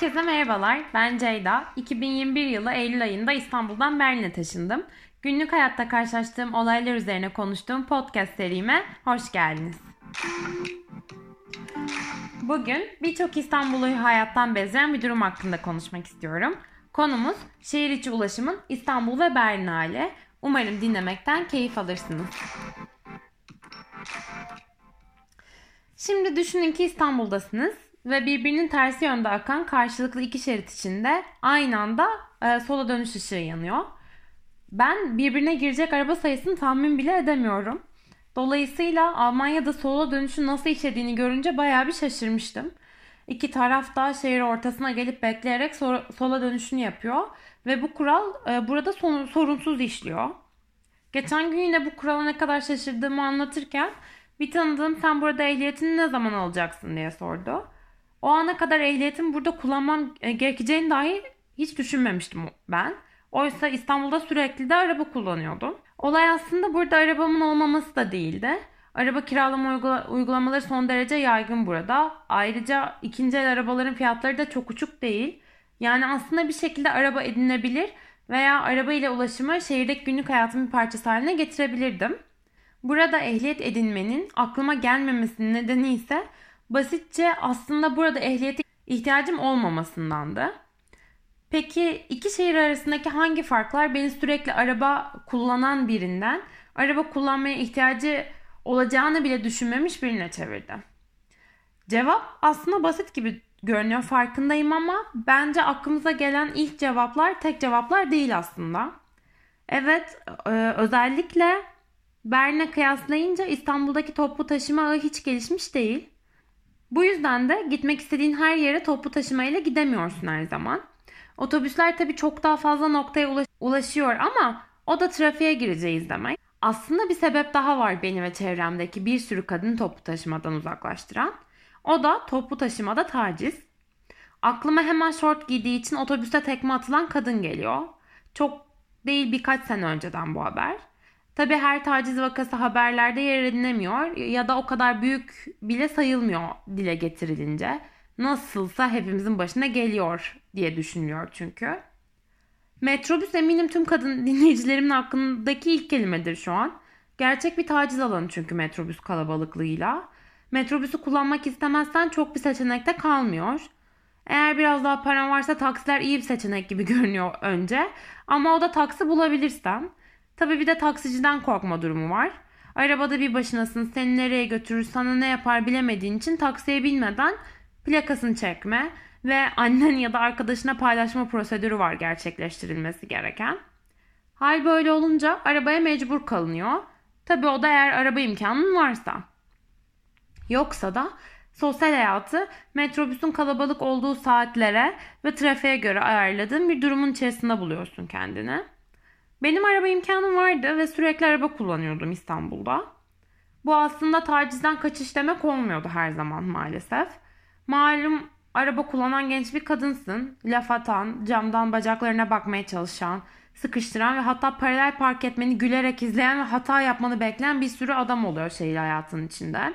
Herkese merhabalar. Ben Ceyda. 2021 yılı Eylül ayında İstanbul'dan Berlin'e taşındım. Günlük hayatta karşılaştığım olaylar üzerine konuştuğum podcast serime hoş geldiniz. Bugün birçok İstanbul'u hayattan bezleyen bir durum hakkında konuşmak istiyorum. Konumuz şehir içi ulaşımın İstanbul ve Berlin hali. Umarım dinlemekten keyif alırsınız. Şimdi düşünün ki İstanbul'dasınız ve birbirinin tersi yönde akan karşılıklı iki şerit içinde aynı anda e, sola dönüş ışığı yanıyor. Ben birbirine girecek araba sayısını tahmin bile edemiyorum. Dolayısıyla Almanya'da sola dönüşü nasıl işlediğini görünce bayağı bir şaşırmıştım. İki taraf da şehir ortasına gelip bekleyerek sola dönüşünü yapıyor ve bu kural e, burada son, sorunsuz işliyor. Geçen gün yine bu kurala ne kadar şaşırdığımı anlatırken bir tanıdığım sen burada ehliyetini ne zaman alacaksın diye sordu. O ana kadar ehliyetimi burada kullanmam e, gerekeceğini dahi hiç düşünmemiştim ben. Oysa İstanbul'da sürekli de araba kullanıyordum. Olay aslında burada arabamın olmaması da değildi. Araba kiralama uygulamaları son derece yaygın burada. Ayrıca ikinci el arabaların fiyatları da çok uçuk değil. Yani aslında bir şekilde araba edinebilir veya araba ile ulaşımı şehirdeki günlük hayatın bir parçası haline getirebilirdim. Burada ehliyet edinmenin aklıma gelmemesinin nedeni ise basitçe aslında burada ehliyete ihtiyacım olmamasındandı. Peki iki şehir arasındaki hangi farklar beni sürekli araba kullanan birinden araba kullanmaya ihtiyacı olacağını bile düşünmemiş birine çevirdi? Cevap aslında basit gibi görünüyor farkındayım ama bence aklımıza gelen ilk cevaplar tek cevaplar değil aslında. Evet e, özellikle Berlin'e kıyaslayınca İstanbul'daki toplu taşıma ağı hiç gelişmiş değil. Bu yüzden de gitmek istediğin her yere toplu taşımayla gidemiyorsun her zaman. Otobüsler tabii çok daha fazla noktaya ulaş- ulaşıyor ama o da trafiğe gireceğiz demek. Aslında bir sebep daha var beni ve çevremdeki bir sürü kadın toplu taşımadan uzaklaştıran. O da toplu taşımada taciz. Aklıma hemen şort giydiği için otobüste tekme atılan kadın geliyor. Çok değil birkaç sene önceden bu haber. Tabi her taciz vakası haberlerde yer edinemiyor ya da o kadar büyük bile sayılmıyor dile getirilince. Nasılsa hepimizin başına geliyor diye düşünülüyor çünkü. Metrobüs eminim tüm kadın dinleyicilerimin hakkındaki ilk kelimedir şu an. Gerçek bir taciz alanı çünkü metrobüs kalabalıklığıyla. Metrobüsü kullanmak istemezsen çok bir seçenekte kalmıyor. Eğer biraz daha paran varsa taksiler iyi bir seçenek gibi görünüyor önce. Ama o da taksi bulabilirsen. Tabi bir de taksiciden korkma durumu var. Arabada bir başınasın seni nereye götürür sana ne yapar bilemediğin için taksiye binmeden plakasını çekme ve annen ya da arkadaşına paylaşma prosedürü var gerçekleştirilmesi gereken. Hal böyle olunca arabaya mecbur kalınıyor. Tabi o da eğer araba imkanın varsa. Yoksa da sosyal hayatı metrobüsün kalabalık olduğu saatlere ve trafiğe göre ayarladığın bir durumun içerisinde buluyorsun kendini. Benim araba imkanım vardı ve sürekli araba kullanıyordum İstanbul'da. Bu aslında tacizden kaçış demek olmuyordu her zaman maalesef. Malum araba kullanan genç bir kadınsın. Laf atan, camdan bacaklarına bakmaya çalışan, sıkıştıran ve hatta paralel park etmeni gülerek izleyen ve hata yapmanı bekleyen bir sürü adam oluyor şehir hayatının içinde.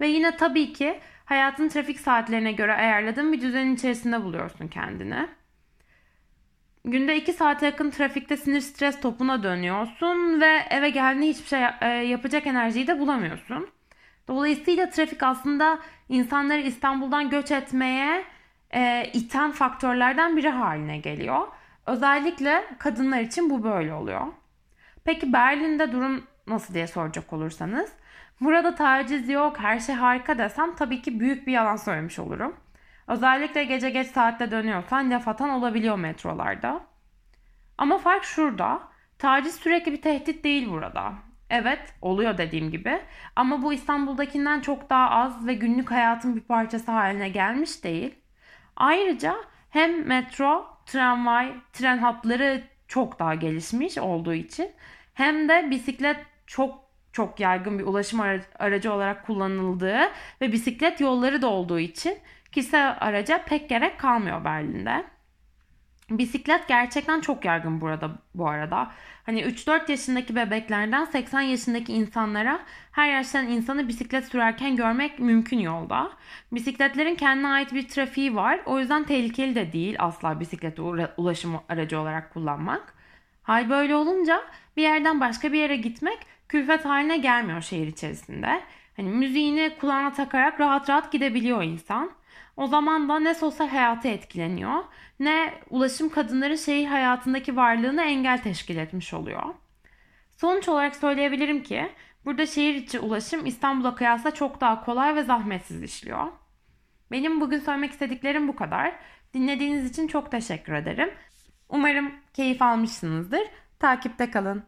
Ve yine tabii ki hayatın trafik saatlerine göre ayarladığın bir düzenin içerisinde buluyorsun kendini. Günde 2 saate yakın trafikte sinir stres topuna dönüyorsun ve eve geldiğinde hiçbir şey e, yapacak enerjiyi de bulamıyorsun. Dolayısıyla trafik aslında insanları İstanbul'dan göç etmeye e, iten faktörlerden biri haline geliyor. Özellikle kadınlar için bu böyle oluyor. Peki Berlin'de durum nasıl diye soracak olursanız. Burada taciz yok, her şey harika desem tabii ki büyük bir yalan söylemiş olurum. Özellikle gece geç saatte dönüyorsan laf atan olabiliyor metrolarda. Ama fark şurada. Taciz sürekli bir tehdit değil burada. Evet oluyor dediğim gibi ama bu İstanbul'dakinden çok daha az ve günlük hayatın bir parçası haline gelmiş değil. Ayrıca hem metro, tramvay, tren hatları çok daha gelişmiş olduğu için hem de bisiklet çok çok yaygın bir ulaşım aracı olarak kullanıldığı ve bisiklet yolları da olduğu için kişisel araca pek gerek kalmıyor Berlin'de. Bisiklet gerçekten çok yaygın burada bu arada. Hani 3-4 yaşındaki bebeklerden 80 yaşındaki insanlara her yaştan insanı bisiklet sürerken görmek mümkün yolda. Bisikletlerin kendine ait bir trafiği var. O yüzden tehlikeli de değil asla bisikleti ulaşım aracı olarak kullanmak. Hal böyle olunca bir yerden başka bir yere gitmek külfet haline gelmiyor şehir içerisinde. Hani müziğini kulağına takarak rahat rahat gidebiliyor insan. O zaman da ne sosyal hayatı etkileniyor ne ulaşım kadınların şehir hayatındaki varlığını engel teşkil etmiş oluyor. Sonuç olarak söyleyebilirim ki burada şehir içi ulaşım İstanbul'a kıyasla çok daha kolay ve zahmetsiz işliyor. Benim bugün söylemek istediklerim bu kadar. Dinlediğiniz için çok teşekkür ederim. Umarım keyif almışsınızdır. Takipte kalın.